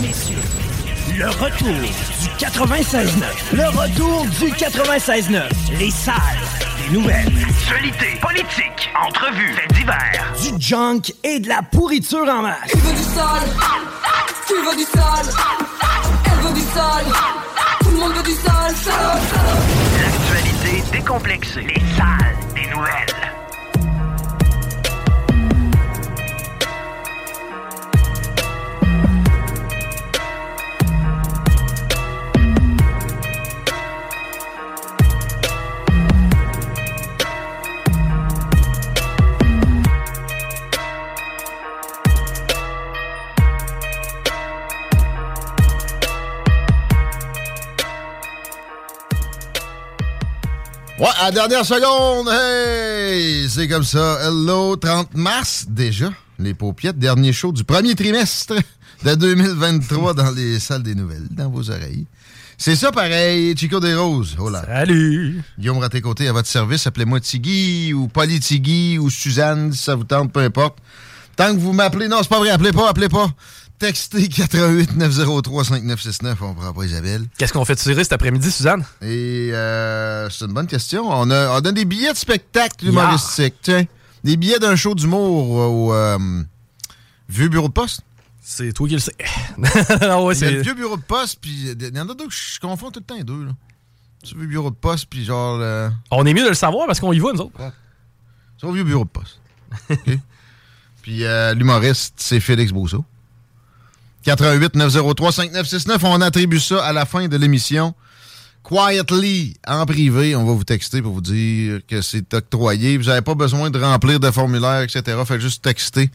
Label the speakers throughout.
Speaker 1: Messieurs, le retour du 96.9. Le retour du 96.9. Les salles des nouvelles.
Speaker 2: Actualité, politique, entrevues, faits divers.
Speaker 1: Du junk et de la pourriture en masse.
Speaker 3: Tu veux du sale Tu veux du sale Elle veut du sale Tout le monde veut du sale, sale, sale.
Speaker 2: L'actualité décomplexée. Les salles des nouvelles.
Speaker 4: À la dernière seconde, hey! C'est comme ça. Hello, 30 mars déjà. Les paupiettes, dernier show du premier trimestre de 2023 dans les salles des nouvelles, dans vos oreilles. C'est ça pareil, Chico des Roses. Oh là.
Speaker 5: Salut!
Speaker 4: Guillaume Raté-Côté à votre service. Appelez-moi Tigui ou Polly Tigui ou Suzanne si ça vous tente, peu importe. Tant que vous m'appelez, non, c'est pas vrai, appelez pas, appelez pas. Textez 88 903 5969, on prend pas Isabelle.
Speaker 5: Qu'est-ce qu'on fait tirer cet après-midi, Suzanne?
Speaker 4: Et euh, c'est une bonne question. On a, on a des billets de spectacle humoristique. Tiens, des billets d'un show d'humour au euh, Vieux Bureau de Poste.
Speaker 5: C'est toi qui le sais. non, ouais,
Speaker 4: Il y a le. Vieux Bureau de Poste, puis il y en a deux que je confonds tout le temps les deux. Là. Le Vieux Bureau de Poste, puis genre...
Speaker 5: On est mieux de le savoir parce qu'on y va, nous autres.
Speaker 4: C'est au Vieux Bureau de Poste. Puis euh, l'humoriste, c'est Félix Brousseau. 88 903 5969. On attribue ça à la fin de l'émission. Quietly, en privé, on va vous texter pour vous dire que c'est octroyé. Vous n'avez pas besoin de remplir de formulaire, etc. Faites juste texter.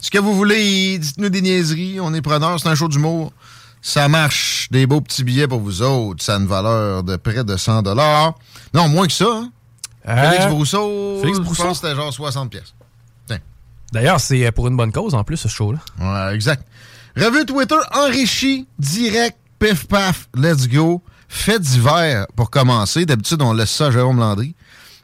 Speaker 4: Ce que vous voulez, dites-nous des niaiseries. On est preneurs, c'est un show d'humour. Ça marche. Des beaux petits billets pour vous autres. Ça a une valeur de près de 100 Non, moins que ça. hein? Félix
Speaker 5: Euh,
Speaker 4: Brousseau,
Speaker 5: Félix Brousseau?
Speaker 4: pense que c'était genre 60 pièces.
Speaker 5: D'ailleurs, c'est pour une bonne cause en plus, ce show-là.
Speaker 4: Ouais, exact. Revue Twitter enrichi, direct, pif paf, let's go. Fait divers pour commencer. D'habitude, on laisse ça à Jérôme Landry.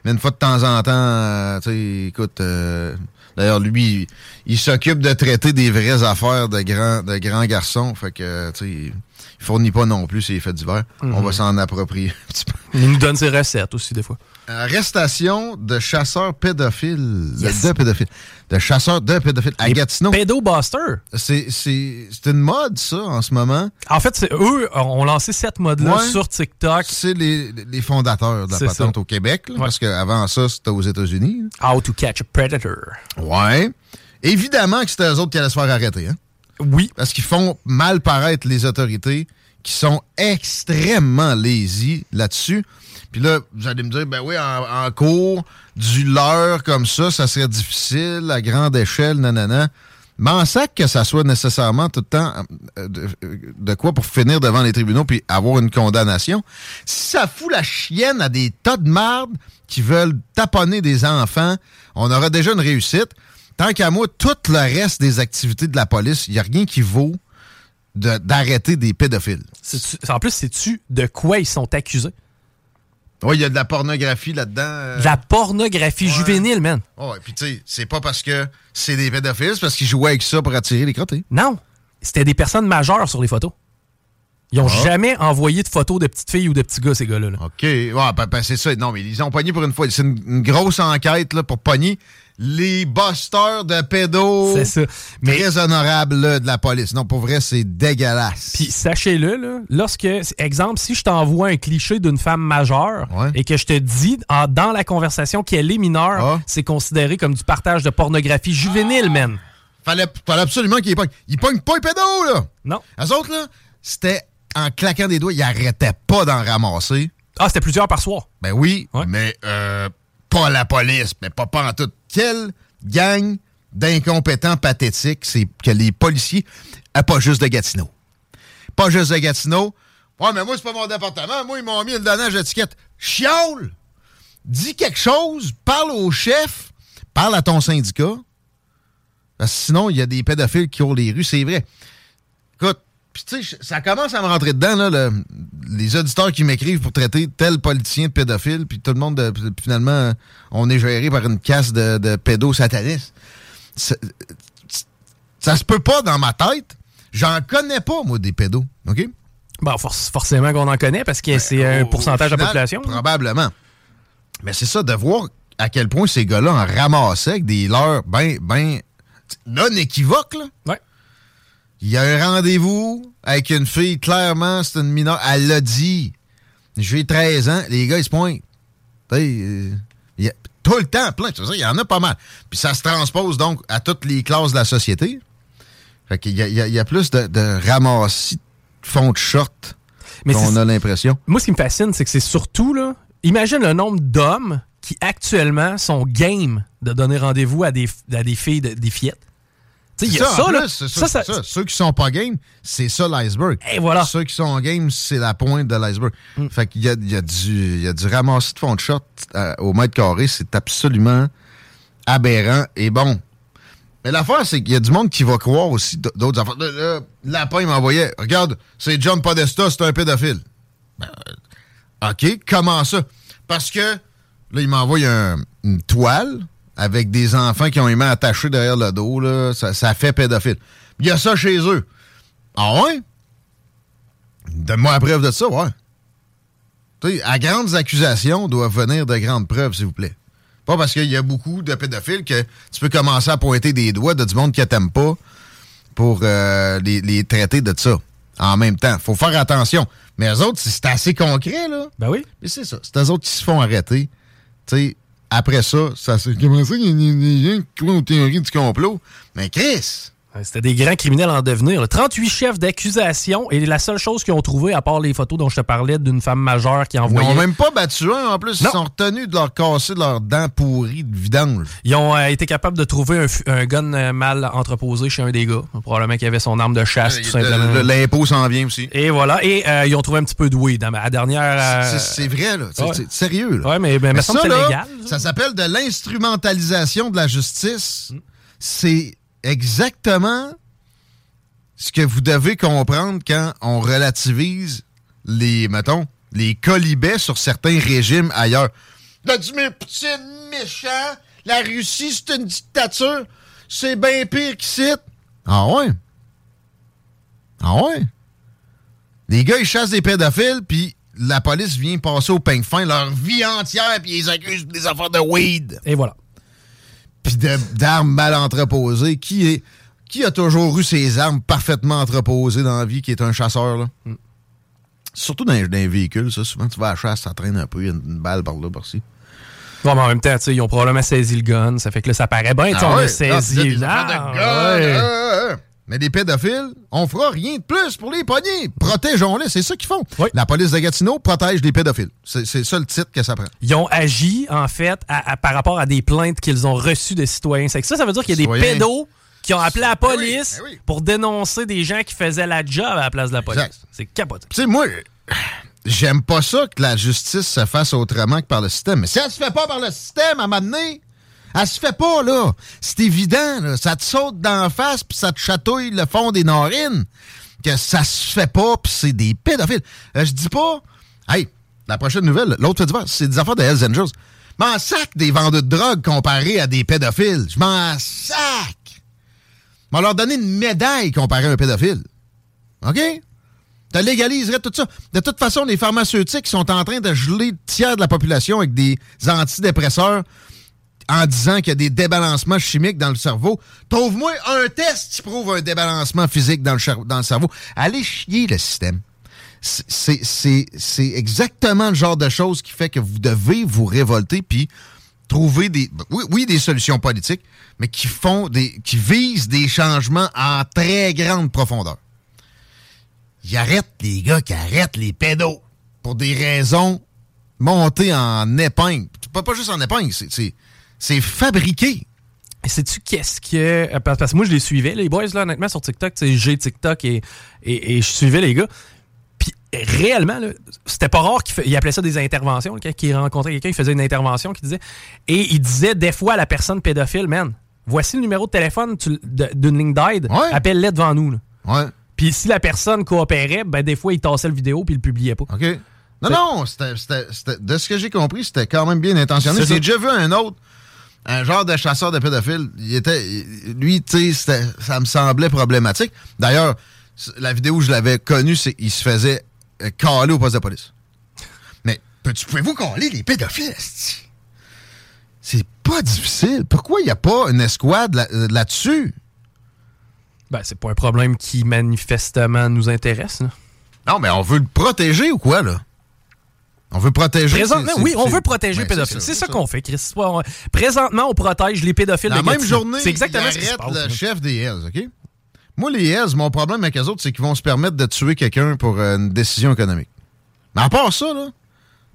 Speaker 4: Mais une fois de temps en temps, euh, tu sais, écoute, euh, d'ailleurs, lui, il, s'occupe de traiter des vraies affaires de grands de grands garçons. Fait que, tu il fournit pas non plus ses faits divers. On va s'en approprier un petit peu.
Speaker 5: Il nous donne ses recettes aussi, des fois.
Speaker 4: Arrestation de chasseurs pédophiles.
Speaker 5: Yes.
Speaker 4: De pédophiles. De chasseurs de pédophiles à Gatineau.
Speaker 5: Pédobuster.
Speaker 4: C'est une mode, ça, en ce moment.
Speaker 5: En fait, c'est eux ont lancé cette mode-là
Speaker 4: Ouais.
Speaker 5: sur TikTok.
Speaker 4: C'est les, les fondateurs de la patente
Speaker 5: ça.
Speaker 4: au Québec, là,
Speaker 5: Ouais.
Speaker 4: parce qu'avant ça, c'était aux États-Unis.
Speaker 5: How to catch a predator.
Speaker 4: Ouais. Évidemment que c'était eux autres qui allaient se faire arrêter. Hein?
Speaker 5: Oui.
Speaker 4: Parce qu'ils font mal paraître les autorités qui sont extrêmement lazy là-dessus. Puis là, vous allez me dire, ben oui, en, cours, du leurre comme ça, ça serait difficile à grande échelle, nanana. Mais en sac que ça soit nécessairement tout le temps euh, de, de quoi pour finir devant les tribunaux puis avoir une condamnation. Si ça fout la chienne à des tas de marde qui veulent taponner des enfants, on aura déjà une réussite. Tant qu'à moi, tout le reste des activités de la police, il n'y a rien qui vaut de- d'arrêter des pédophiles.
Speaker 5: En plus, sais-tu de quoi ils sont accusés?
Speaker 4: Oui, il y a de la pornographie là-dedans. euh.
Speaker 5: De La pornographie juvénile, man.
Speaker 4: Ouais, puis tu sais, c'est pas parce que c'est des pédophiles, c'est parce qu'ils jouaient avec ça pour attirer les crottés.
Speaker 5: Non. C'était des personnes majeures sur les photos. Ils ont
Speaker 4: Ah.
Speaker 5: jamais envoyé de photos de petites filles ou de petits gars, ces gars-là. là.
Speaker 4: OK. Ouais, ben, ben, c'est ça. Non, mais ils ont pogné pour une fois. C'est une, une grosse enquête là, pour pogner les busters de pédos.
Speaker 5: C'est ça. Mais
Speaker 4: Très honorables là, de la police. Non, pour vrai, c'est dégueulasse.
Speaker 5: Puis sachez-le, là, lorsque, exemple, si je t'envoie un cliché d'une femme majeure
Speaker 4: Ouais.
Speaker 5: et que je te dis en- dans la conversation qu'elle est mineure,
Speaker 4: Ah.
Speaker 5: c'est considéré comme du partage de pornographie juvénile, man.
Speaker 4: Fallait, fallait absolument qu'ils pognent. Ils pognent pas les pédos, là.
Speaker 5: Non.
Speaker 4: Eux autres, là, c'était en claquant des doigts, ils arrêtaient pas d'en ramasser.
Speaker 5: Ah, c'était plusieurs par soir.
Speaker 4: Ben oui,
Speaker 5: Ouais.
Speaker 4: mais euh, pas la police, mais pas, pas en tout. Quelle gang d'incompétents pathétiques, c'est que les policiers, ah, pas juste de Gatineau. Pas juste de Gatineau. Ouais, mais moi, c'est pas mon département. Moi, ils m'ont mis le donnage d'étiquette. Chiole! Dis quelque chose, parle au chef, parle à ton syndicat. Parce que sinon, il y a des pédophiles qui ont les rues, c'est vrai. Puis tu sais, ça commence à me rentrer dedans, là, le- les auditeurs qui m'écrivent pour traiter tel politicien de pédophile, puis tout le monde, de- finalement, on est géré par une casse de, de pédosatanistes. Ça, ça se peut pas dans ma tête. J'en connais pas, moi, des pédos, OK?
Speaker 5: Bon, forc- forcément qu'on en connaît parce que c'est un
Speaker 4: Ben, Au-
Speaker 5: pourcentage de la population.
Speaker 4: Probablement. Mais c'est ça, de voir à quel point ces gars-là en ramassaient avec des leurs ben, ben non équivoques, là.
Speaker 5: Ouais.
Speaker 4: Il y a un rendez-vous avec une fille, clairement, c'est une mineure. Elle l'a dit. J'ai 13 ans, les gars, ils se pointent. Euh, il y a tout le temps, plein. Tu sais, Il y en a pas mal. Puis ça se transpose donc à toutes les classes de la société. Fait qu'il y y a- il y a plus de, de ramassis de fond de short qu'on a l'impression.
Speaker 5: Moi, ce qui me fascine, c'est que c'est surtout, là, imagine le nombre d'hommes qui actuellement sont game de donner rendez-vous à des, à des filles, de- des fillettes. Il y a
Speaker 4: Ça,
Speaker 5: ça,
Speaker 4: en
Speaker 5: là.
Speaker 4: plus,
Speaker 5: Ça,
Speaker 4: ça. Ceux qui sont pas game, c'est ça l'iceberg.
Speaker 5: Et voilà.
Speaker 4: Ceux qui sont game, c'est la pointe de l'iceberg.
Speaker 5: Mm.
Speaker 4: Fait qu'il y a, il y, a du- y a du ramassis de fond de shot euh, au mètre carré. C'est absolument aberrant. Et bon. Mais l'affaire, c'est qu'il y a du monde qui va croire aussi d'autres affaires. Là, là, Lapin il m'envoyait Regarde, c'est John Podesta, c'est un pédophile. Ben, euh, OK, comment ça? Parce que là, il m'envoie un- une toile avec des enfants qui ont les mains attachées derrière le dos. Là. Ça, ça fait pédophile. Il y a ça chez eux. Ah ouais? Donne-moi la preuve de ça, ouais. Tu sais, à grandes accusations doivent venir de grandes preuves, s'il vous plaît. Pas parce qu'il y a beaucoup de pédophiles que tu peux commencer à pointer des doigts de du monde que t'aimes pas pour euh, les, les traiter de ça. En même temps, faut faire attention. Mais eux autres, c'est assez concret, là.
Speaker 5: Ben oui.
Speaker 4: Mais c'est ça. C'est eux autres qui se font arrêter. Tu sais, après ça, ça c'est comment ça qu'il y a aux théories du complot? Mais Chris!
Speaker 5: C'était des grands criminels en devenir. là. 38 chefs d'accusation et la seule chose qu'ils ont trouvé, à part les photos dont je te parlais d'une femme majeure qui
Speaker 4: Ils
Speaker 5: envoyait.
Speaker 4: n'ont même pas battu un, en plus.
Speaker 5: Non.
Speaker 4: Ils sont retenus de leur casser de leurs dents pourries de vidange.
Speaker 5: Ils ont euh, été capables de trouver un, gun euh, mal entreposé chez un des gars. Probablement qu'il avait son arme de chasse, tout simplement.
Speaker 4: Le- le- L'impôt s'en vient aussi.
Speaker 5: Et voilà. Et euh, ils ont trouvé un petit peu de weed. hein, À la dernière. euh,
Speaker 4: C'est vrai, là. C'est
Speaker 5: ouais.
Speaker 4: c'est sérieux, là.
Speaker 5: Ouais, mais, semble
Speaker 4: ça,
Speaker 5: c'est
Speaker 4: là,
Speaker 5: légal.
Speaker 4: ça s'appelle de l'instrumentalisation de la justice. C'est exactement ce que vous devez comprendre quand on relativise les, mettons, les colibets sur certains régimes ailleurs. Vladimir Poutine, méchant. La Russie, c'est une dictature. C'est bien pire qu'ici. Ah ouais? Ah ouais? Les gars, ils chassent des pédophiles, puis la police vient passer au peigne fin leur vie entière, puis ils accusent des affaires de weed,
Speaker 5: Et voilà.
Speaker 4: Puis d'armes mal entreposées. Qui est qui a toujours eu ses armes parfaitement entreposées dans la vie, qui est un chasseur, là? Surtout dans, les véhicules, ça. Souvent, tu vas à la chasse, ça traîne un peu, il y a une, une balle par là, par-ci.
Speaker 5: Bon, mais en même temps, tu sais, ils ont probablement saisi le gun. Ça fait que là, ça paraît bien. on
Speaker 4: ouais?
Speaker 5: a
Speaker 4: Ah,
Speaker 5: saisi
Speaker 4: là, Mais des pédophiles, on fera rien de plus pour les pogner. Protégeons-les, c'est ça qu'ils font.
Speaker 5: Oui.
Speaker 4: La police de Gatineau protège les pédophiles. C'est ça le titre que ça prend.
Speaker 5: Ils ont agi, en fait, à- à- par rapport à des plaintes qu'ils ont reçues de citoyens. C'est que ça, ça veut dire qu'il y a des pédos qui ont appelé la
Speaker 4: Ben oui,
Speaker 5: police
Speaker 4: ben oui.
Speaker 5: pour dénoncer des gens qui faisaient la job à la place de la police. C'est capoté.
Speaker 4: Tu sais, moi, j'aime pas ça que la justice se fasse autrement que par le système. Mais si elle se fait pas par le système, à un moment donné, elle se fait pas, là. C'est évident, là. Ça te saute d'en face, puis ça te chatouille le fond des narines. Que ça se fait pas, puis c'est des pédophiles. Euh, je dis pas... Hey, la prochaine nouvelle, l'autre fait divers, c'est des affaires de Hells Angels. Je m'en sac des vendeurs de drogue comparés à des pédophiles. Je m'en sac. Va leur donner une médaille comparée à un pédophile. OK? Tu légaliserais tout ça. De toute façon, les pharmaceutiques sont en train de geler le tiers de la population avec des antidépresseurs en disant qu'il y a des débalancements chimiques dans le cerveau. Trouve-moi un test qui prouve un débalancement physique dans le, cerveau. Allez chier le système. C'est- exactement le genre de choses qui fait que vous devez vous révolter puis trouver des oui, oui, des solutions politiques, mais qui font des qui visent des changements en très grande profondeur. Ils arrêtent les gars qui arrêtent les pédos pour des raisons montées en épingle. Pas, pas juste en épingle, c'est- c'est fabriqué.
Speaker 5: sais-tu qu'est-ce que. euh, Parce que moi, je les suivais, les boys, là, honnêtement, sur TikTok. J'ai TikTok et, et, et je suivais les gars. Puis réellement, là, c'était pas rare qu'il appelait ça des interventions. Quand il rencontrait quelqu'un, il faisait une intervention qu'il disait. Et il disait des fois à la personne pédophile, man, voici le numéro de téléphone d'une ligne d'aide,
Speaker 4: Ouais.
Speaker 5: appelle-les devant nous. là.
Speaker 4: Ouais.
Speaker 5: Puis si la personne coopérait, ben des fois, il tassait le vidéo puis il le publiait pas.
Speaker 4: OK. Non, non, c'était- de ce que j'ai compris, c'était quand même bien intentionné. J'ai déjà vu un autre, un genre de chasseur de pédophile. Il était, il- lui, tu sais, ça me semblait problématique. D'ailleurs, la vidéo où je l'avais connu, c'est qu'il se faisait euh, caler au poste de police. Mais peux-tu- pouvez-vous caler les pédophiles? C'est pas difficile. Pourquoi il n'y a pas une escouade là- euh, là-dessus?
Speaker 5: Ben, c'est pas un problème qui manifestement nous intéresse. là.
Speaker 4: non, mais on veut le protéger ou quoi, là? On veut protéger.
Speaker 5: Présentement, oui, on veut protéger
Speaker 4: Ben,
Speaker 5: les pédophiles. C'est ça, qu'on fait, Chris. Présentement, on protège les pédophiles
Speaker 4: La même journée,
Speaker 5: C'est exactement ce qui se passe.
Speaker 4: le chef des Hells, OK? Moi, les Hells, mon problème avec eux autres, c'est qu'ils vont se permettre de tuer quelqu'un pour euh, une décision économique. Mais à part ça, là,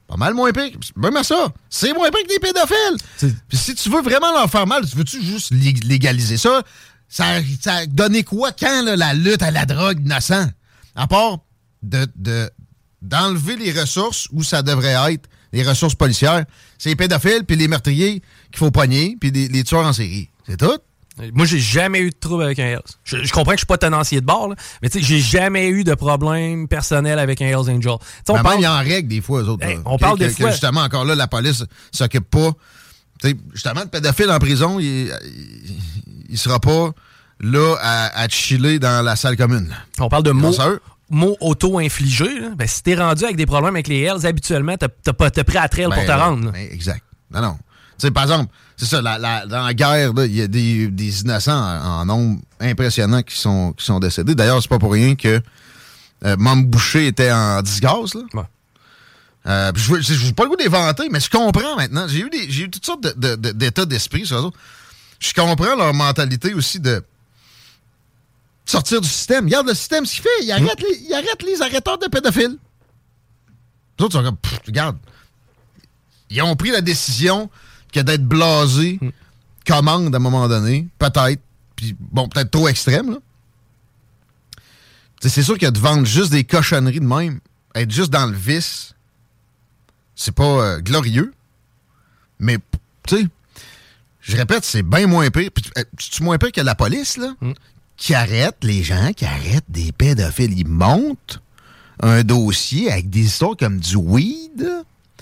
Speaker 4: pas mal moins pire. Même à ça, c'est moins pire que des pédophiles. Puis si tu veux vraiment leur faire mal, tu veux-tu juste lég- légaliser ça? Ça, ça a donné quoi quand, là, la lutte à la drogue innocent? À part de, de- d'enlever les ressources où ça devrait être, les ressources policières, c'est les pédophiles puis les meurtriers qu'il faut pogner, puis les, les tueurs en série. C'est tout?
Speaker 5: Moi, j'ai jamais eu de trouble avec un Hells. Je, je comprends que je suis pas tenancier de bord, là, mais tu sais, j'ai jamais eu de problème personnel avec un Hells Angel. On
Speaker 4: Mais
Speaker 5: parle-
Speaker 4: en règle des fois, eux autres.
Speaker 5: Hey,
Speaker 4: là.
Speaker 5: on
Speaker 4: Que-
Speaker 5: parle des
Speaker 4: que- que
Speaker 5: fois-
Speaker 4: justement, encore là, la police s'occupe pas. Justement, le pédophile en prison, il, il, il sera pas là à, à chiller dans la salle commune.
Speaker 5: On parle de mots, Auto-infligés. là. Ben, si t'es rendu avec des problèmes avec les Hells, habituellement, t'as pris à trail pour
Speaker 4: Ben,
Speaker 5: te rendre.
Speaker 4: ben, exact. Non, non. Tu sais, par exemple, c'est ça, la- la- dans la guerre, il y a des, des innocents en, en nombre impressionnant qui sont, qui sont décédés. D'ailleurs, c'est pas pour rien que euh, Boucher était en disgrâce. Là.
Speaker 5: Ouais.
Speaker 4: Euh, je n'ai pas le goût d'éventer, mais je comprends maintenant. J'ai eu, des, eu toutes sortes de- de- de- d'états d'esprit sur eux autres. Je comprends leur mentalité aussi de sortir du système. Regarde le système, ce qu'il fait. Il arrête, les, il arrête les arrêteurs de pédophiles. Les autres sont comme, Pff, regarde, ils ont pris la décision que d'être blasés commande à un moment donné, peut-être, puis bon, peut-être trop extrême, là. C'est sûr que de vendre juste des cochonneries de même, être juste dans le vice, c'est pas euh, glorieux, mais, tu sais, je répète, c'est bien moins pire. Puis, euh, C'est moins pire que la police, là, qui arrête les gens, qui arrêtent des pédophiles. Ils montent un dossier avec des histoires comme du weed.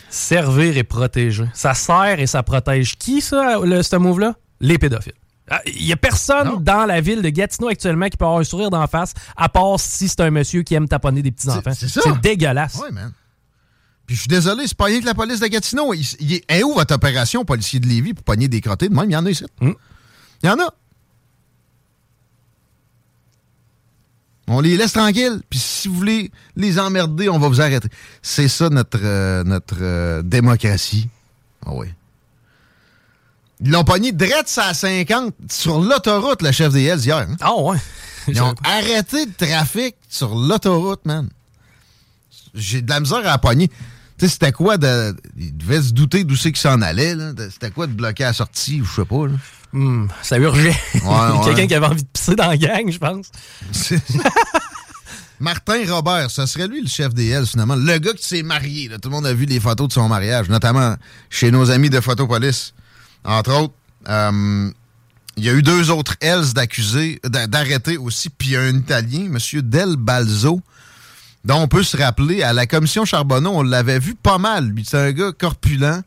Speaker 5: Servir et protéger. Ça sert et ça protège qui, ça, le, ce move-là? Les pédophiles. Il n'y a personne
Speaker 4: Non.
Speaker 5: dans la ville de Gatineau actuellement qui peut avoir un sourire d'en face, à part si c'est un monsieur qui aime taponner des petits-enfants.
Speaker 4: C'est- c'est ça.
Speaker 5: C'est dégueulasse.
Speaker 4: Ouais, man. Puis je suis désolé, c'est pas rien que la police de Gatineau. Il, il est est où votre opération, policier de Lévis, pour pogner des crottés de même? Il y en a ici.
Speaker 5: Mm.
Speaker 4: Il y en a. On les laisse tranquilles. Puis si vous voulez les emmerder, on va vous arrêter. C'est ça notre, euh, notre euh, démocratie. Ah oui. Ils l'ont pogné direct à 50 sur l'autoroute, le chef des Hells, hier. hein.
Speaker 5: Ah ouais.
Speaker 4: Ils ont arrêté le trafic sur l'autoroute, man. J'ai de la misère à la pogner. Tu sais, c'était quoi de. Il devait se douter d'où c'est qu'il s'en allait, là. C'était quoi de bloquer la sortie, ou je sais pas, là.
Speaker 5: Hmm, ça urgeait.
Speaker 4: ouais.
Speaker 5: Quelqu'un qui avait envie de pisser dans la gang, je pense.
Speaker 4: Martin Robert, ce serait lui le chef des Hells, finalement. Le gars qui s'est marié. là. Tout le monde a vu les photos de son mariage, notamment chez nos amis de Photopolis. Entre autres, euh, il y a eu deux autres Hells d'accusés, d'a- d'arrêtés aussi, puis un Italien, M. Del Balzo, dont on peut se rappeler, à la commission Charbonneau, on l'avait vu pas mal. Lui, c'est un gars corpulent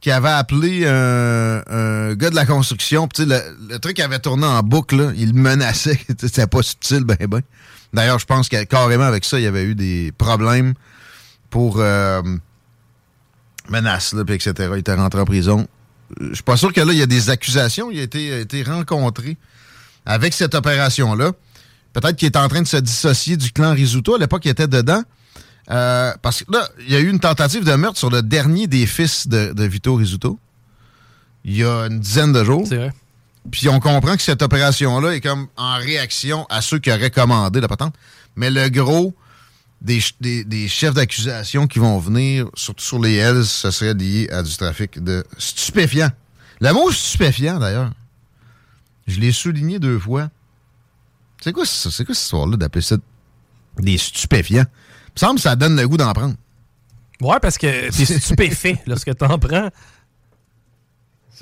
Speaker 4: qui avait appelé un, un gars de la construction. Le, le truc avait tourné en boucle. là. Il menaçait. C'était pas subtil, ben ben. D'ailleurs, je pense que carrément avec ça, il y avait eu des problèmes pour euh, menaces, là, etc. Il était rentré en prison. Je suis pas sûr que là, il y a des accusations. Il a été, a été rencontré avec cette opération-là. Peut-être qu'il est en train de se dissocier du clan Risuto. À l'époque, il était dedans. Euh, parce que là, il y a eu une tentative de meurtre sur le dernier des fils de, de Vito Rizzuto. Il y a une dizaine de jours.
Speaker 5: C'est vrai.
Speaker 4: Puis on comprend que cette opération-là est comme en réaction à ceux qui auraient commandé la patente. Mais le gros des, des- des chefs d'accusation qui vont venir, surtout sur les Hells, ce serait lié à du trafic de stupéfiants. Le mot stupéfiant, d'ailleurs. Je l'ai souligné deux fois. C'est quoi ça? C'est quoi cette histoire-là d'appeler ça des stupéfiants? Il me semble que ça donne le goût d'en prendre.
Speaker 5: Ouais, parce que t'es stupéfait lorsque t'en prends.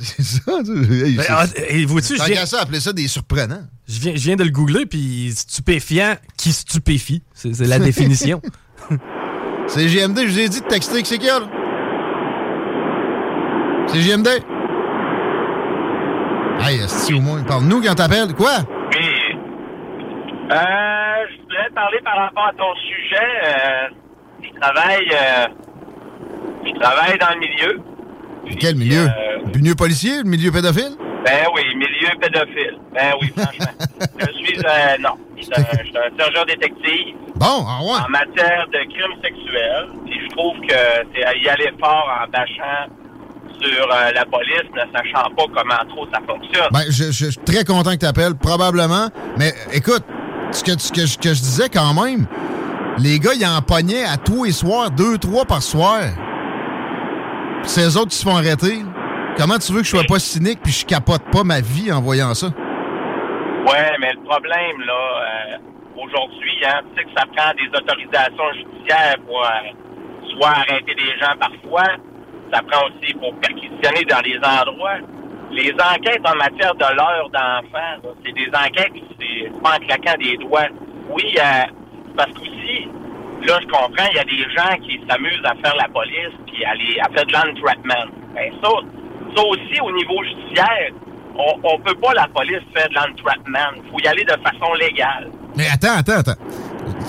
Speaker 4: C'est ça. tu-
Speaker 5: Ben,
Speaker 4: c'est-
Speaker 5: ah, et vois-tu, je viens,
Speaker 4: ça, appeler ça des surprenants.
Speaker 5: je viens- je viens de le googler, puis stupéfiant qui stupéfie. C'est la définition.
Speaker 4: C'est JMD, je vous ai dit de texter que c'est qu'il. C'est JMD. Hey, si au moins, parle-nous quand t'appelles. Quoi?
Speaker 6: Euh, je voulais parler par rapport à ton sujet. Euh, je travaille, euh, je travaille dans le milieu.
Speaker 4: Quel milieu?
Speaker 6: euh,
Speaker 4: Le milieu policier? Le milieu pédophile?
Speaker 6: Ben oui, milieu pédophile. Ben oui, franchement. je suis, euh, non, je suis un, un sergent détective
Speaker 4: Bon, ah ouais.
Speaker 6: en matière de crimes sexuels. Puis je trouve que c'est à y aller fort en bâchant sur euh, la police, ne sachant pas comment trop ça fonctionne.
Speaker 4: Ben, je, je- je suis très content que t'appelles, probablement. Mais écoute, ce que, ce que, je- que je disais quand même, les gars, ils en pognaient à tous les soirs, deux, trois par soir. Puis ces autres qui se font arrêter. Comment tu veux que je sois pas cynique puis je capote pas ma vie en voyant ça?
Speaker 6: Ouais, mais le problème, là, euh, aujourd'hui, hein, tu sais que ça prend des autorisations judiciaires pour euh, soit arrêter des gens parfois, ça prend aussi pour perquisitionner dans les endroits. Les enquêtes en matière de l'heure d'enfant, c'est des enquêtes qui c'est pas en claquant des doigts. Oui, euh, parce qu'aussi, là, je comprends, il y a des gens qui s'amusent à faire la police puis à, les, à faire de l'entrapment. Ben ça, ça aussi, au niveau judiciaire, on, on peut pas, la police, faire de l'entrapment. Il faut y aller de façon légale.
Speaker 4: Mais attends, attends, attends.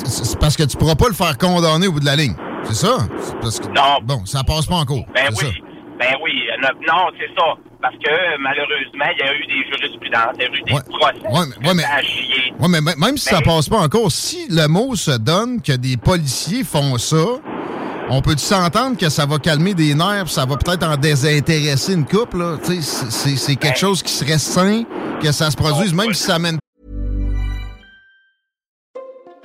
Speaker 4: C'est parce que tu pourras pas le faire condamner au bout de la ligne. C'est ça? Parce que,
Speaker 6: Non.
Speaker 4: Bon, ça passe pas en cours.
Speaker 6: Ben oui. Ben oui. euh, Non, c'est ça. Parce que, euh, malheureusement, il y a eu des jurisprudences, il y a eu des
Speaker 4: Ouais.
Speaker 6: procès.
Speaker 4: Ouais, mais- ouais, mais-
Speaker 6: a chié.
Speaker 4: Ouais, mais même si ça
Speaker 6: Ben-
Speaker 4: passe pas encore, si le mot se donne que des policiers font ça, on peut s'entendre que ça va calmer des nerfs, ça va peut-être en désintéresser une couple, là? Tu sais, c'est- quelque
Speaker 6: Ben-
Speaker 4: chose qui serait sain que ça se produise, même si ça mène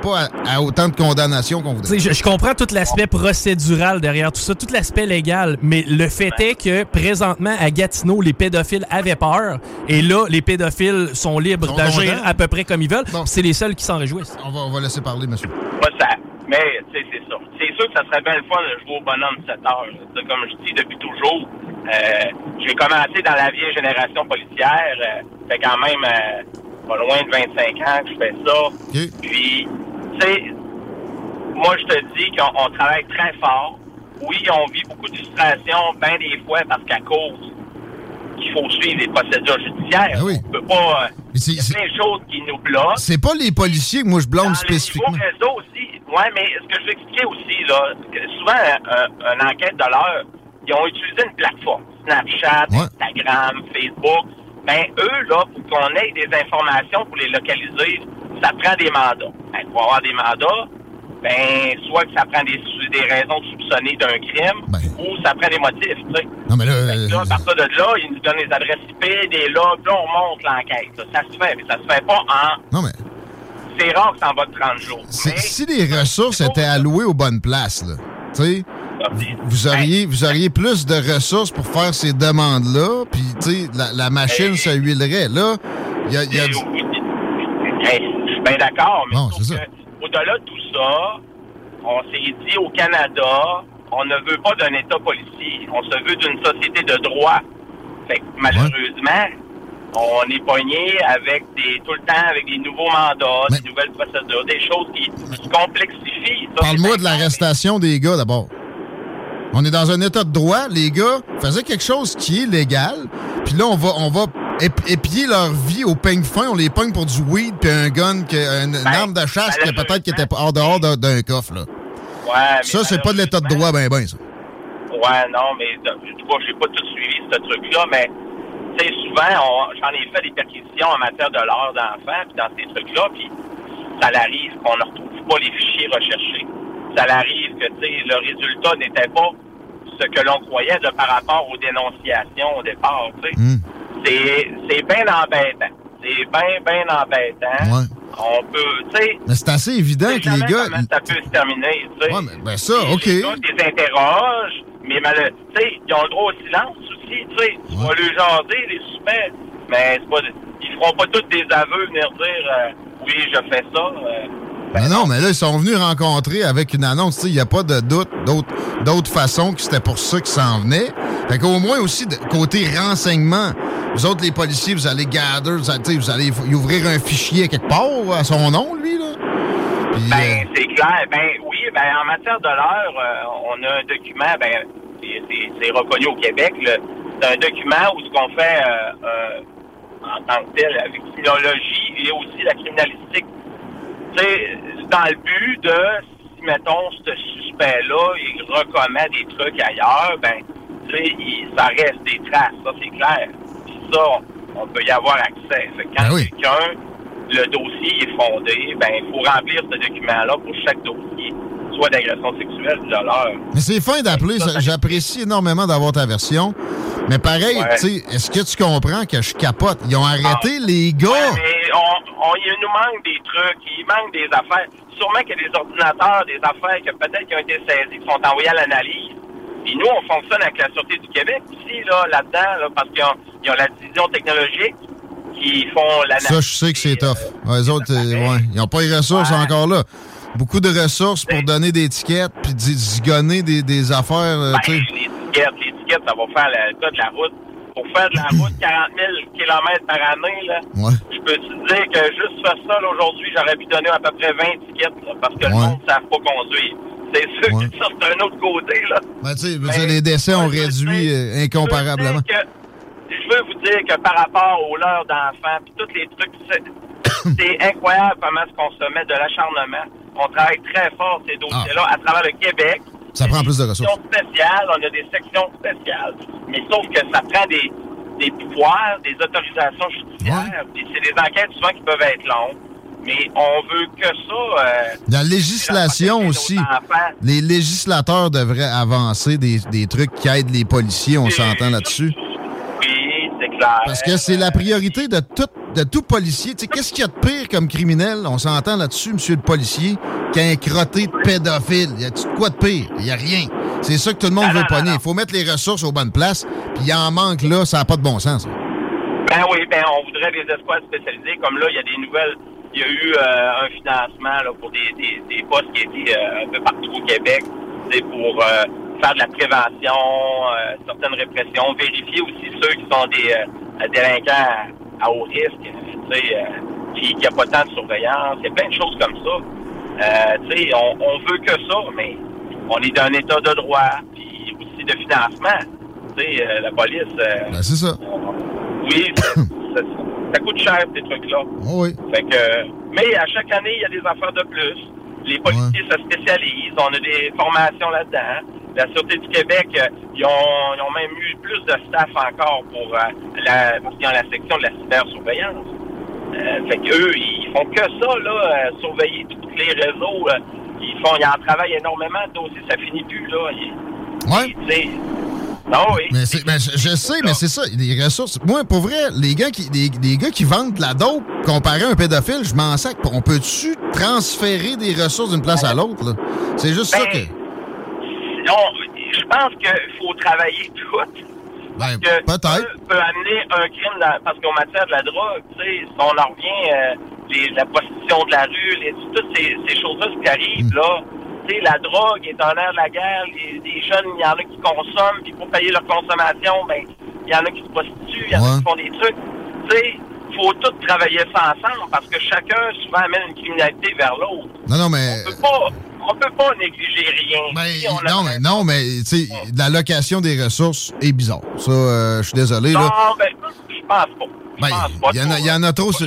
Speaker 4: Pas à, à autant de condamnations qu'on voudrait.
Speaker 5: je, je comprends tout l'aspect procédural derrière tout ça, tout l'aspect légal, mais le fait est que présentement à Gatineau, les pédophiles avaient peur, et là, les pédophiles sont libres d'agir à peu près comme ils veulent.
Speaker 4: Bon.
Speaker 5: C'est les seuls qui s'en réjouissent.
Speaker 4: On va, on va laisser parler, monsieur.
Speaker 6: Pas ça. Mais, tu sais, c'est ça. C'est sûr que ça serait bien le fun de jouer au bonhomme 7 heures. Comme je dis depuis toujours, euh, j'ai commencé dans la vieille génération policière. Euh, fait quand même euh, pas loin de 25 ans que je fais ça. Puis, tu sais, moi, je te dis qu'on on travaille très fort. Oui, on vit beaucoup de frustration, bien des fois, parce qu'à cause qu'il faut suivre les procédures judiciaires.
Speaker 4: Ben oui.
Speaker 6: On peut pas... euh, Il y a plein de choses qui nous bloquent.
Speaker 4: C'est pas les policiers que moi je blâme spécifiquement.
Speaker 6: les nouveaux réseaux aussi. Ouais, mais ce que je veux expliquer aussi, là, que souvent, un- une enquête de l'heure, ils ont utilisé une plateforme. Snapchat,
Speaker 4: Ouais.
Speaker 6: Instagram, Facebook. Ben, eux, là, pour qu'on ait des informations pour les localiser, ça prend des mandats. Ben, pour avoir des mandats, ben, soit que ça prend des, des raisons de soupçonner d'un crime,
Speaker 4: Ben.
Speaker 6: ou ça prend des motifs, tu sais.
Speaker 4: Non, mais là,
Speaker 6: là,
Speaker 4: euh,
Speaker 6: à partir de là, ils nous donnent les adresses IP, des logs, là, on monte l'enquête. Ça se fait, mais ça se fait pas en...
Speaker 4: non, mais
Speaker 6: C'est rare que ça en va de 30 jours. Mais-
Speaker 4: si les ressources étaient allouées aux bonnes places, là, tu sais, vous auriez, vous auriez plus de ressources pour faire ces demandes-là, puis, tu sais, la, la machine se huilerait. Là, il y a, y a
Speaker 6: bien d'accord, mais
Speaker 4: ça.
Speaker 6: au-delà de tout ça, on s'est dit au Canada, on ne veut pas d'un État policier, on se veut d'une société de droit. Fait que malheureusement, on est pogné avec des tout le temps avec des nouveaux mandats,
Speaker 4: Mais-
Speaker 6: des nouvelles procédures, des choses qui se complexifient. Ça,
Speaker 4: Parle-moi de l'arrestation des gars d'abord. On est dans un état de droit, les gars faisaient quelque chose qui est légal, puis là on va on va ép- épier leur vie au peigne fin, on les pogne pour du weed puis un gun, que, une,
Speaker 6: Ben,
Speaker 4: arme de chasse
Speaker 6: ben,
Speaker 4: qui peut-être qui était pas hors dehors d'un- coffre là.
Speaker 6: Ouais, mais
Speaker 4: Ça c'est pas de l'état de droit ben ben ça.
Speaker 6: Ouais, non, mais tout cas, j'ai pas tout suivi ce truc-là, mais tu sais, souvent, j'en ai fait des perquisitions en matière de l'heure d'enfant, puis dans ces trucs-là, puis ça arrive qu'on ne retrouve pas les fichiers recherchés. Ça arrive que, tu sais, le résultat n'était pas ce que l'on croyait de par rapport aux dénonciations au départ.
Speaker 4: Hmm.
Speaker 6: C'est, c'est bien embêtant. C'est bien, bien embêtant.
Speaker 4: Ouais.
Speaker 6: On peut, tu sais,
Speaker 4: Mais c'est assez évident que les gars.
Speaker 6: comment ça peut se terminer, tu sais.
Speaker 4: Ouais, mais ben ça,
Speaker 6: Les
Speaker 4: OK.
Speaker 6: gars, les interroges, mais mal- tu sais, ils ont le droit au silence aussi, tu sais. Tu vas les jaser, les suspects, mais c'est pas, ils feront pas tous des aveux venir dire, euh, oui, je fais ça. euh.
Speaker 4: Non, non, mais là, ils sont venus rencontrer avec une annonce. Il n'y a pas de doute d'autre façon que c'était pour ça qu'ils s'en venaient. Fait qu'au moins aussi, de- côté renseignement, vous autres, les policiers, vous allez gather, vous allez, vous allez y ouvrir un fichier quelque part à son nom, lui, là. Puis,
Speaker 6: Ben,
Speaker 4: euh,
Speaker 6: c'est clair. Ben, oui, ben, en matière de l'heure, euh, on a un document, ben, c'est- c'est c'est reconnu au Québec, là. C'est un document où ce qu'on fait euh, euh, en tant que tel, avec criminologie et aussi la criminalistique. Sais, dans le but de, si, mettons, ce suspect-là, il recommet des trucs ailleurs, ben, tu sais, il- ça reste des traces, ça, c'est clair. Puis ça, on, on peut y avoir accès. Fait quand
Speaker 4: Ben oui.
Speaker 6: quelqu'un, le dossier est fondé, ben, il faut remplir ce document-là pour chaque dossier, soit d'agression sexuelle de.
Speaker 4: Mais c'est fin d'appeler. ça- J'apprécie énormément d'avoir ta version. Mais pareil,
Speaker 6: Ouais.
Speaker 4: tu sais, est-ce que tu comprends que je capote? Ils ont arrêté les gars.
Speaker 6: Ouais, mais on, on- il nous manque des trucs, il manque des affaires. Sûrement qu'il y a des ordinateurs, des affaires que peut-être qui ont été saisies, qui sont envoyées à l'analyse. Puis nous, on fonctionne avec la Sûreté du Québec aussi, là, là-dedans, là, parce qu'ils ont, la division technologique qui font l'analyse.
Speaker 4: Ça, je sais que c'est tough. Ouais, les autres, euh, ils n'ont pas les ressources encore là. Beaucoup de ressources pour donner des étiquettes puis zi- zigonner des, des affaires. euh,
Speaker 6: Ben, les étiquettes, les étiquettes, ça va faire le cas de la route. Pour faire de la route 40 000 km par année, là,
Speaker 4: Ouais.
Speaker 6: je peux te dire que juste faire ça, là, aujourd'hui, j'aurais pu donner à peu près 20 étiquettes, là, parce que le monde ne savent pas conduire. C'est sûr
Speaker 4: Ouais.
Speaker 6: que ça, c'est un autre côté, là.
Speaker 4: Ben, tu sais, les décès ont réduit euh, incomparablement.
Speaker 6: Je veux, vous dire que par rapport aux leurs d'enfants, puis tous les trucs, c'est, c'est incroyable comment est-ce qu'on se met de l'acharnement. On travaille très fort ces dossiers-là à travers le Québec.
Speaker 4: Ah. Ça prend plus de ressources.
Speaker 6: sections spéciales, on a des sections spéciales. Mais sauf que ça prend des, des pouvoirs, des autorisations judiciaires. C'est des enquêtes souvent qui peuvent être longues. Mais on veut que ça. euh,
Speaker 4: La législation aussi. Les législateurs devraient avancer des, des trucs qui aident les policiers, on s'entend là-dessus.
Speaker 6: Oui, c'est clair.
Speaker 4: Parce que c'est la priorité de tout, de tout policier. Tu sais, qu'est-ce qu'il y a de pire comme criminel? On s'entend là-dessus, monsieur le policier, qu'un crotté de pédophile. Y a-tu de quoi de pire? Y a rien. C'est ça que tout le monde
Speaker 6: Non,
Speaker 4: veut pogner. Il faut mettre les ressources aux bonnes places, puis il en manque là, ça n'a pas de bon sens.
Speaker 6: Ben oui, ben on voudrait des escouades spécialisées. Comme là, il y a des nouvelles. Il y a eu euh, un financement là, pour des, des, des postes qui étaient euh, un peu partout au Québec. C'est pour euh, faire de la prévention, euh, certaines répressions, vérifier aussi ceux qui sont des délinquants à haut risque, tu sais, euh, qui n'ont pas tant de surveillance. Il y a plein de choses comme ça. Euh, tu sais, on, on veut que ça, mais on est dans un état de droit, puis aussi de financement. Tu sais, euh, la police. euh,
Speaker 4: Ben, c'est ça.
Speaker 6: oui, ça, ça- ça coûte cher, ces trucs-là.
Speaker 4: Oh oui.
Speaker 6: Fait que, mais à chaque année, il y a des affaires de plus. Les policiers se spécialisent. On a des formations là-dedans. La Sûreté du Québec, euh, ils, ont, ils ont même eu plus de staff encore pour euh, la, ont la section de la cybersurveillance. Euh, fait qu'eux, ils font que ça, là, surveiller tous les réseaux. ils font, ils en travaillent énormément de dossiers. Ça finit plus, là. Ils-
Speaker 4: Ouais.
Speaker 6: sais, non, oui.
Speaker 4: Mais c'est- ben, je, je sais, mais c'est ça. Les ressources. Moi, pour vrai, les gars qui, les, les gars qui vendent de la dope comparé à un pédophile, je m'en sac. On peut-tu transférer des ressources d'une place à l'autre? là? C'est juste ça
Speaker 6: Ben,
Speaker 4: que.
Speaker 6: Non, je pense qu'il faut travailler tout.
Speaker 4: Ben,
Speaker 6: que
Speaker 4: peut-être.
Speaker 6: peut amener un crime parce qu'en matière de la drogue, tu sais, si on en revient, euh, les- la prostitution de la rue, les- toutes ces, ces choses-là ce qui arrivent,
Speaker 4: Mm.
Speaker 6: là, tu sais, la drogue est en air de la guerre, les, les jeunes, il y en a qui consomment, puis pour payer leur consommation, ben, il y en a qui se prostituent, il y en a qui font des trucs. Tu sais, faut tous travailler ça ensemble parce que chacun souvent amène une criminalité vers l'autre.
Speaker 4: Non, non, mais.
Speaker 6: On peut pas, on peut pas négliger rien.
Speaker 4: Ben,
Speaker 6: Si on a-
Speaker 4: non, mais non, mais la location des ressources est bizarre. Ça, euh, je suis désolé.
Speaker 6: Non,
Speaker 4: Là.
Speaker 6: ben, je pense pas. Je
Speaker 4: Ben,
Speaker 6: pense pas.
Speaker 4: il y, en a- il y en a trop. Sur-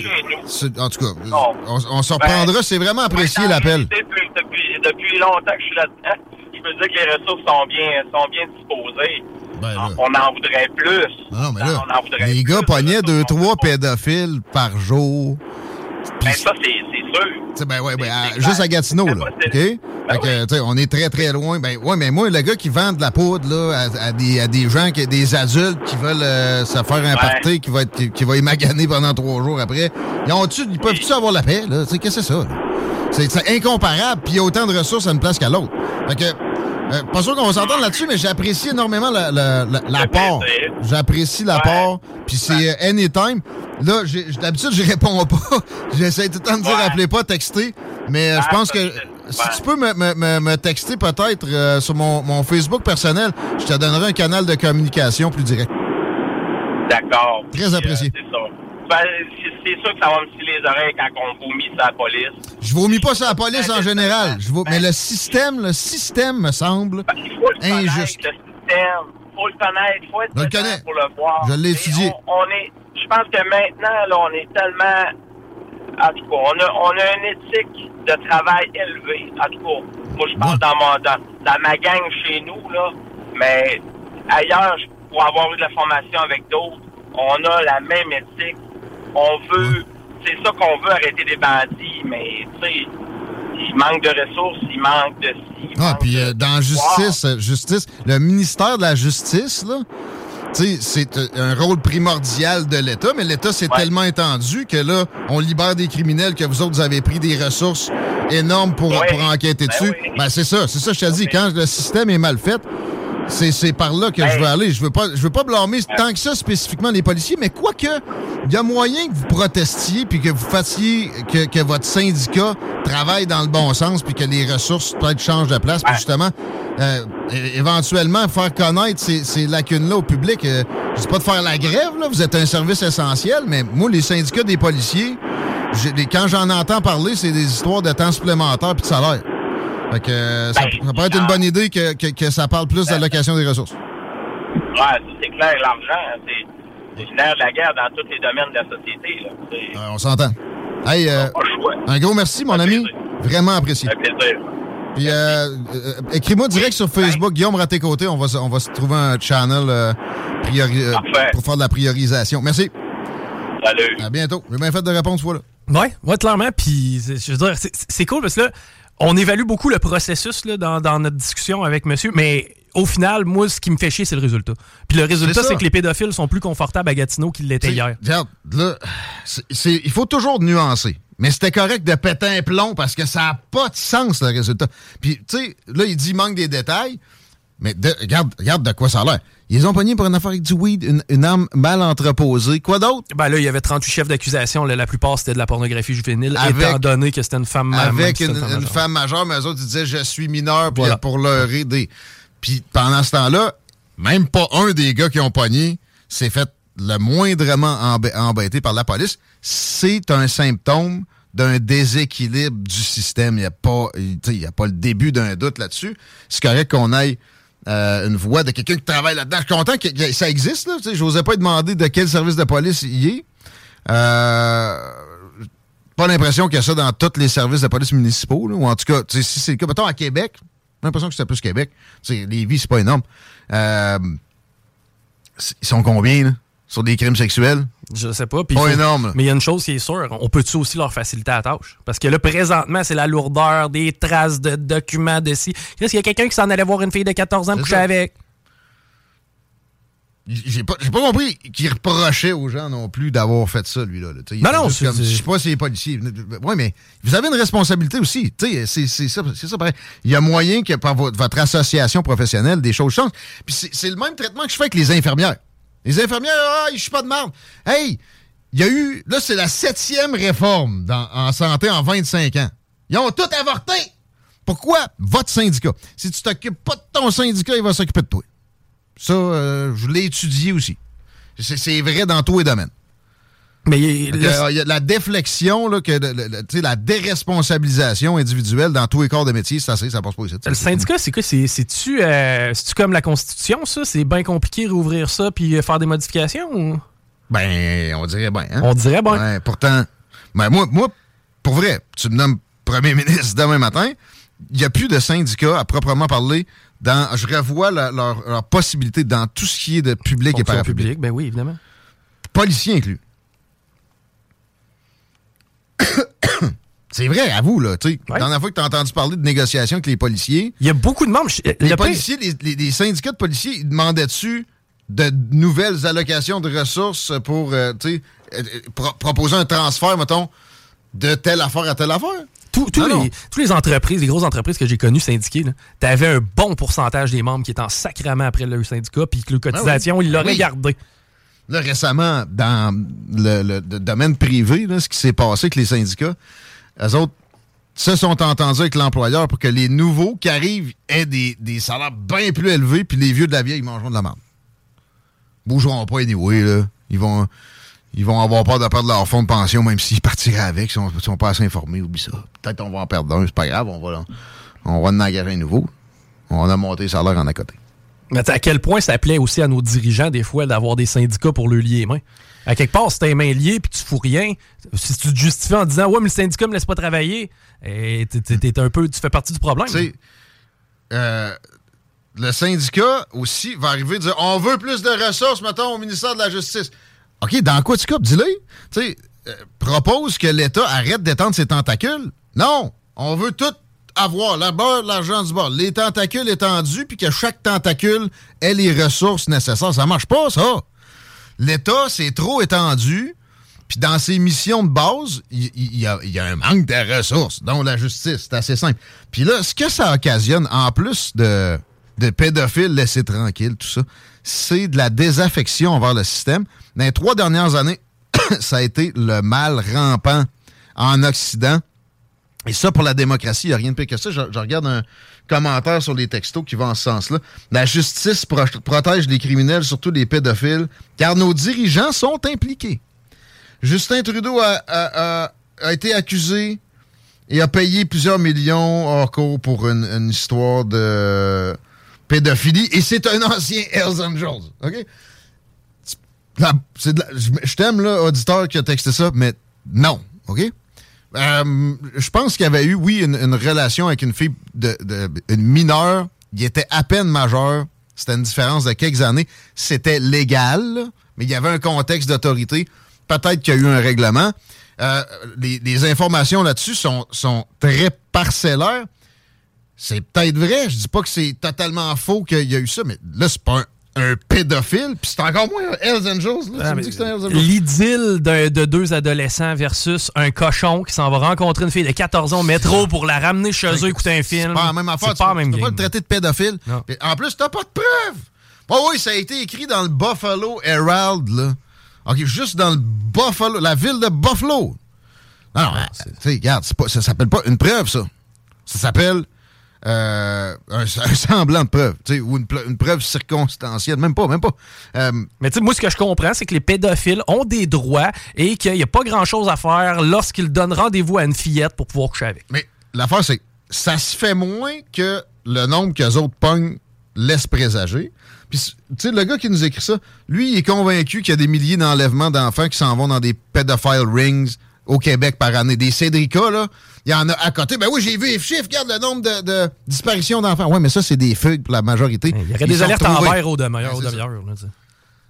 Speaker 4: en tout cas,
Speaker 6: Non.
Speaker 4: on, on s'en reprendra. C'est vraiment apprécié l'appel.
Speaker 6: Depuis, depuis, depuis longtemps que je suis là-dedans, je peux dire que les ressources sont bien, sont bien disposées.
Speaker 4: Ben,
Speaker 6: on en voudrait plus.
Speaker 4: Non, mais là,
Speaker 6: On en voudrait
Speaker 4: les gars pognaient deux, trois pédophiles par jour.
Speaker 6: Ben, ça, c'est sûr.
Speaker 4: tu ben ouais, ben, à- juste à Gatineau,
Speaker 6: Ben,
Speaker 4: là. OK?
Speaker 6: c'est-
Speaker 4: Fait que, tu sais, on est très, très loin. Ben, ouais, mais moi, le gars qui vend de la poudre, là, à, à des, à des gens, qui, des adultes qui veulent euh, se faire un party, qui va être, qui, qui va émaganer pendant trois jours après, ils, ont ils peuvent-tu avoir la paix? Tu qu'est-ce que c'est ça? C'est c'est incomparable, puis il y a autant de ressources à une place qu'à l'autre. Fait que, euh, pas sûr qu'on va s'entendre là-dessus, mais j'apprécie énormément la- la- la- l'apport. J'apprécie l'apport, puis c'est euh, anytime. Là, d'habitude, je réponds pas. J'essaie tout le temps de dire appelez pas, textez. Mais euh, je pense que si tu peux me, me- me- me texter peut-être euh, sur mon, mon Facebook personnel, je te donnerai un canal de communication plus direct.
Speaker 6: D'accord.
Speaker 4: Très apprécié.
Speaker 6: c'est ça. Ben, c'est- sûr que ça va me filer les oreilles quand on vomit sur la police.
Speaker 4: Je vomis pas sur la police en général. Je vo-
Speaker 6: Ben,
Speaker 4: mais le système, le système me semble
Speaker 6: qu'il faut le connaître,
Speaker 4: injuste.
Speaker 6: le système. Il faut le connaître. Il faut être
Speaker 4: Je le connais.
Speaker 6: pour le voir.
Speaker 4: Je l'ai étudié.
Speaker 6: On, on est, je pense que maintenant, là, on est tellement... En tout cas, on a, on a une éthique de travail élevée. En tout cas, moi, je parle dans, mon, dans, dans ma gang chez nous, là. Mais ailleurs, pour avoir eu de la formation avec d'autres, on a la même éthique. On veut... C'est ça qu'on veut, arrêter des bandits. Mais, tu sais, il manque de ressources, il manque de... ci,
Speaker 4: Ah, puis euh, dans justice, euh, justice, le ministère de la Justice, là, c'est euh, un rôle primordial de l'État, mais l'État s'est
Speaker 6: Ouais.
Speaker 4: tellement étendu que là, on libère des criminels que vous autres, avez pris des ressources énormes pour,
Speaker 6: Oui.
Speaker 4: pour enquêter
Speaker 6: Ben
Speaker 4: dessus.
Speaker 6: oui.
Speaker 4: Ben, c'est ça, c'est ça, je te dis. Quand le système est mal fait, c'est, c'est par là que je veux aller. Je veux pas, je veux pas blâmer tant que ça spécifiquement les policiers, mais quoique, il y a moyen que vous protestiez puis que vous fassiez que, que votre syndicat travaille dans le bon sens puis que les ressources peut-être changent de place. Puis justement, euh, éventuellement, faire connaître ces, ces lacunes-là au public. Euh, je dis pas de faire la grève, là, vous êtes un service essentiel, mais moi, les syndicats des policiers, quand j'en entends parler, c'est des histoires de temps supplémentaire puis de salaire. Fait que ça,
Speaker 6: Ben,
Speaker 4: ça pourrait être une bonne idée que, que- que ça parle plus d'allocation des ressources.
Speaker 6: Ouais, c'est clair, l'argent, c'est nerf de la guerre dans tous les domaines de la société. Là.
Speaker 4: Euh, on s'entend. Hey, euh, un gros merci, mon
Speaker 6: Un
Speaker 4: ami.
Speaker 6: plaisir.
Speaker 4: Vraiment apprécié.
Speaker 6: Un plaisir.
Speaker 4: Puis, euh, euh, écris-moi direct sur Facebook, Guillaume à tes côtés. On va, se- on va se trouver un channel euh, euh, pour faire de la priorisation. Merci.
Speaker 6: Salut.
Speaker 4: À bientôt. J'ai bien fait de répondre ce fois-là.
Speaker 5: Ouais, ouais, clairement. Puis, c'est- je veux dire, c'est- c'est cool parce que là, on évalue beaucoup le processus là, dans, dans notre discussion avec monsieur, mais au final, moi, ce qui me fait chier, c'est le résultat. Puis le résultat, c'est que les pédophiles sont plus confortables à Gatineau qu'ils l'étaient hier.
Speaker 4: Regarde, là, il faut toujours nuancer. Mais c'était correct de péter un plomb parce que ça n'a pas de sens, le résultat. Puis, tu sais, là, il dit il manque des détails. Mais de- regarde, regarde de quoi ça a l'air. Ils ont pogné pour une affaire avec du weed, une, une arme mal entreposée. Quoi d'autre?
Speaker 5: Ben là, il y avait 38 chefs d'accusation. La plupart, c'était de la pornographie juvénile,
Speaker 4: Avec-
Speaker 5: étant donné que c'était une femme ma- même
Speaker 4: avec une,
Speaker 5: majeure.
Speaker 4: femme majeure, mais eux autres, ils disaient je suis mineur
Speaker 5: Voilà.
Speaker 4: pour leur aider. Puis pendant ce temps-là, même pas un des gars qui ont pogné s'est fait le moindrement embê- embêté par la police. C'est un symptôme d'un déséquilibre du système. Il n'y a, pas- y a pas le début d'un doute là-dessus. C'est correct qu'on aille euh, une voix de quelqu'un qui travaille là-dedans. Je suis content que, ça existe. Là, tu sais. J'osais pas demander de quel service de police il est. Euh, pas l'impression qu'il y a ça dans tous les services de police municipaux, là, ou en tout cas, si c'est le cas, mettons à Québec, j'ai l'impression que c'est plus Québec. Les vies, c'est pas énorme. Euh, ils sont combien, là, sur des crimes sexuels?
Speaker 5: Je sais pas.
Speaker 4: Pas
Speaker 5: faut-
Speaker 4: énorme.
Speaker 5: Mais il y a une chose qui est sûre, on peut-tu aussi leur faciliter la tâche? Parce que là, présentement, c'est la lourdeur des traces de documents de ci. Est-ce qu'il y a quelqu'un qui s'en allait voir une fille de 14 ans coucher
Speaker 4: ça.
Speaker 5: avec?
Speaker 4: J'ai pas, pas compris qu'il reprochait aux gens non plus d'avoir fait ça, lui-là. là.
Speaker 5: Non, non, c'est-
Speaker 4: Je sais pas si les policiers. Oui, mais vous avez une responsabilité aussi. C'est ça, c'est ça pareil. Il y a moyen que par votre, votre association professionnelle, des choses changent. Puis c'est le même traitement que je fais avec les infirmières. Les infirmières, ah, je suis pas de marde. Hey, il y a eu. Là, c'est la septième réforme en santé en 25 ans. Ils ont tout avorté. Pourquoi? Votre syndicat. Si tu t'occupes pas de ton syndicat, il va s'occuper de toi. Ça, euh, je l'ai étudié aussi. C'est vrai dans tous les domaines.
Speaker 5: Mais
Speaker 4: euh, de la déflexion, là, que le- la déresponsabilisation individuelle dans tous les corps de métier, c'est assez, ça passe pas ici.
Speaker 5: le syndicat, c'est quoi? C'est-tu euh, c'est-tu comme la Constitution, ça? C'est bien compliqué rouvrir ça puis euh, faire des modifications? ou-
Speaker 4: Ben, on dirait bien. Hein?
Speaker 5: On dirait bien.
Speaker 4: Pourtant, ben moi, moi, pour vrai, tu me nommes premier ministre demain matin, il n'y a plus de syndicat à proprement parler dans, je revois la- leur, leur possibilité dans tout ce qui est de public et parapublic.
Speaker 5: publique, ben oui, évidemment.
Speaker 4: Policiers inclus. C'est vrai, à vous, là. Tu sais, la dernière fois que tu as entendu parler de négociations avec les policiers.
Speaker 5: Il y a beaucoup de membres.
Speaker 4: Les
Speaker 5: le
Speaker 4: policiers, les, les- les syndicats de policiers, ils demandaient-tu de nouvelles allocations de ressources pour, euh, tu sais, euh, euh, pro- proposer un transfert, mettons, de telle affaire à telle affaire?
Speaker 5: Tous- tous
Speaker 4: Non, non.
Speaker 5: les, tous les entreprises, les grosses entreprises que j'ai connues syndiquées, tu avais un bon pourcentage des membres qui étaient en sacrament après leur syndicat, puis que leur cotisation,
Speaker 4: Ah oui.
Speaker 5: ils l'auraient
Speaker 4: Oui.
Speaker 5: gardé.
Speaker 4: Là, récemment, dans le, domaine privé, ce qui s'est passé avec les syndicats, eux autres se sont entendus avec l'employeur pour que les nouveaux qui arrivent aient des, des salaires bien plus élevés, puis les vieux de la vieille, mangeront de la merde. Bougeront pas anyway, là. Ils vont, ils vont avoir peur de perdre leur fonds de pension, même s'ils partiraient avec, ils ils sont pas assez informés, oublie ça. Peut-être qu'on va en perdre un, c'est pas grave, on va, on va en engager un nouveau. On a monté le salaire en à côté.
Speaker 5: Mais à quel point ça plaît aussi à nos dirigeants, des fois, d'avoir des syndicats pour le lier les mains. À quelque part, si t'as les mains liées puis tu fous rien, si tu te justifies en disant Ouais, mais le syndicat me laisse pas travailler, eh, t'es- t'es t'es un peu, tu fais partie du problème.
Speaker 4: Euh, le syndicat aussi va arriver et dire on veut plus de ressources, mettons, au ministère de la Justice. OK, dans quoi tu coupes? Dis-le? Tu sais, euh, propose que l'État arrête d'étendre ses tentacules? Non, on veut tout avoir, la beurre, l'argent du bord, les tentacules étendus, puis que chaque tentacule ait les ressources nécessaires. Ça marche pas, ça. L'État, c'est trop étendu. Puis dans ses missions de base, il y a un manque de ressources, dont la justice. C'est assez simple. Puis là, ce que ça occasionne, en plus de, de pédophiles laissés tranquilles, tout ça, c'est de la désaffection envers le système. Dans les trois dernières années, ça a été le mal rampant en Occident. Et ça, pour la démocratie, il n'y a rien de pire que ça. Je, regarde un commentaire sur les textos qui va en ce sens-là. La justice pro- protège les criminels, surtout les pédophiles, car nos dirigeants sont impliqués. Justin Trudeau a, été accusé et a payé plusieurs millions hors cours pour une, histoire de pédophilie. Et c'est un ancien Hells Angels. OK? Je je t'aime, là, auditeur qui a texté ça, mais non. OK? Euh, je pense qu'il y avait eu, oui, une, relation avec une fille, de, une mineure. Il était à peine majeur. C'était une différence de quelques années. C'était légal, mais il y avait un contexte d'autorité. Peut-être qu'il y a eu un règlement. Euh, les, les informations là-dessus sont, sont très parcellaires. C'est peut-être vrai. Je dis pas que c'est totalement faux qu'il y a eu ça, mais là, c'est pas un, un pédophile. Puis c'est encore moins un Hells Angels. Là.
Speaker 5: Ah,
Speaker 4: tu un Hells Angels.
Speaker 5: L'idylle de deux adolescents versus un cochon qui s'en va rencontrer une fille de 14 ans au métro pour la ramener chez eux écouter un film.
Speaker 4: C'est pas la même affaire. Tu
Speaker 5: pas
Speaker 4: peux-
Speaker 5: même
Speaker 4: tu peux pas le traiter de pédophile. En plus, t'as pas de preuves. Oh oui, ça a été écrit dans le Buffalo Herald, là. OK, juste dans le Buffalo, la ville de Buffalo. Non, non, tu sais, regarde, pas- ça s'appelle pas une preuve, ça. Ça s'appelle euh, un, un semblant de preuve, tu sais, ou une, preuve circonstancielle. Même pas, même pas. Euh,
Speaker 5: Mais tu sais, moi, ce que je comprends, c'est que les pédophiles ont des droits et qu'il n'y a pas grand-chose à faire lorsqu'ils donnent rendez-vous à une fillette pour pouvoir coucher avec.
Speaker 4: Mais l'affaire, c'est que ça se fait moins que le nombre qu'eux autres pognent laisse présager. Puis, tu sais, le gars qui nous écrit ça, lui, il est convaincu qu'il y a des milliers d'enlèvements d'enfants qui s'en vont dans des pedophile rings au Québec par année. Des Cédricas, là, il y en a à côté. Ben oui, j'ai vu les chiffres, regarde le nombre de, de disparitions d'enfants. Ouais, mais ça, c'est des fugues pour la majorité.
Speaker 5: Il y aurait
Speaker 4: Ils
Speaker 5: des alertes en vert au.
Speaker 4: Ouais.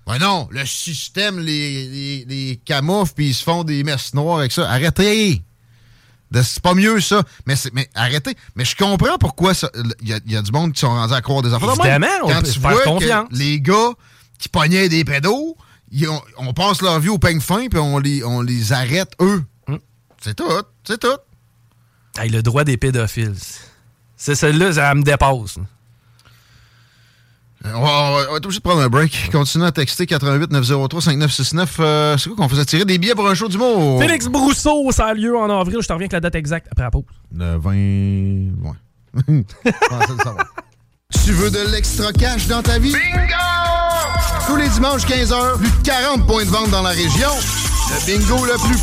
Speaker 4: Ouais, non, le système les, les, les camoufle puis ils se font des messes noires avec ça. Arrêtez! C'est pas mieux, ça. Mais, mais arrêtez. Mais je comprends pourquoi il y, a- il y a du monde qui sont rendus à croire des enfants.
Speaker 5: Évidemment, on
Speaker 4: Quand
Speaker 5: peut
Speaker 4: tu
Speaker 5: faire
Speaker 4: vois
Speaker 5: confiance.
Speaker 4: que les gars qui pognaient des pédos, ils ont- on passe leur vie au peigne fin puis on les, on les arrête, eux.
Speaker 5: Mm.
Speaker 4: C'est tout. C'est tout.
Speaker 5: Hey, le droit des pédophiles. C'est celle-là, ça me dépasse.
Speaker 4: On va, on être obligé de prendre un break. Continuez à texter 88 903 5969. Euh, c'est quoi qu'on faisait tirer des billets pour un show du mot?
Speaker 5: Félix Brousseau, ça a lieu en avril. Je te reviens avec la date exacte après la pause.
Speaker 4: Le 20. Ouais. Savoir. Tu veux de l'extra cash dans ta vie? Bingo! Tous les dimanches 15h, plus de 40 points de vente dans la région. Le bingo le plus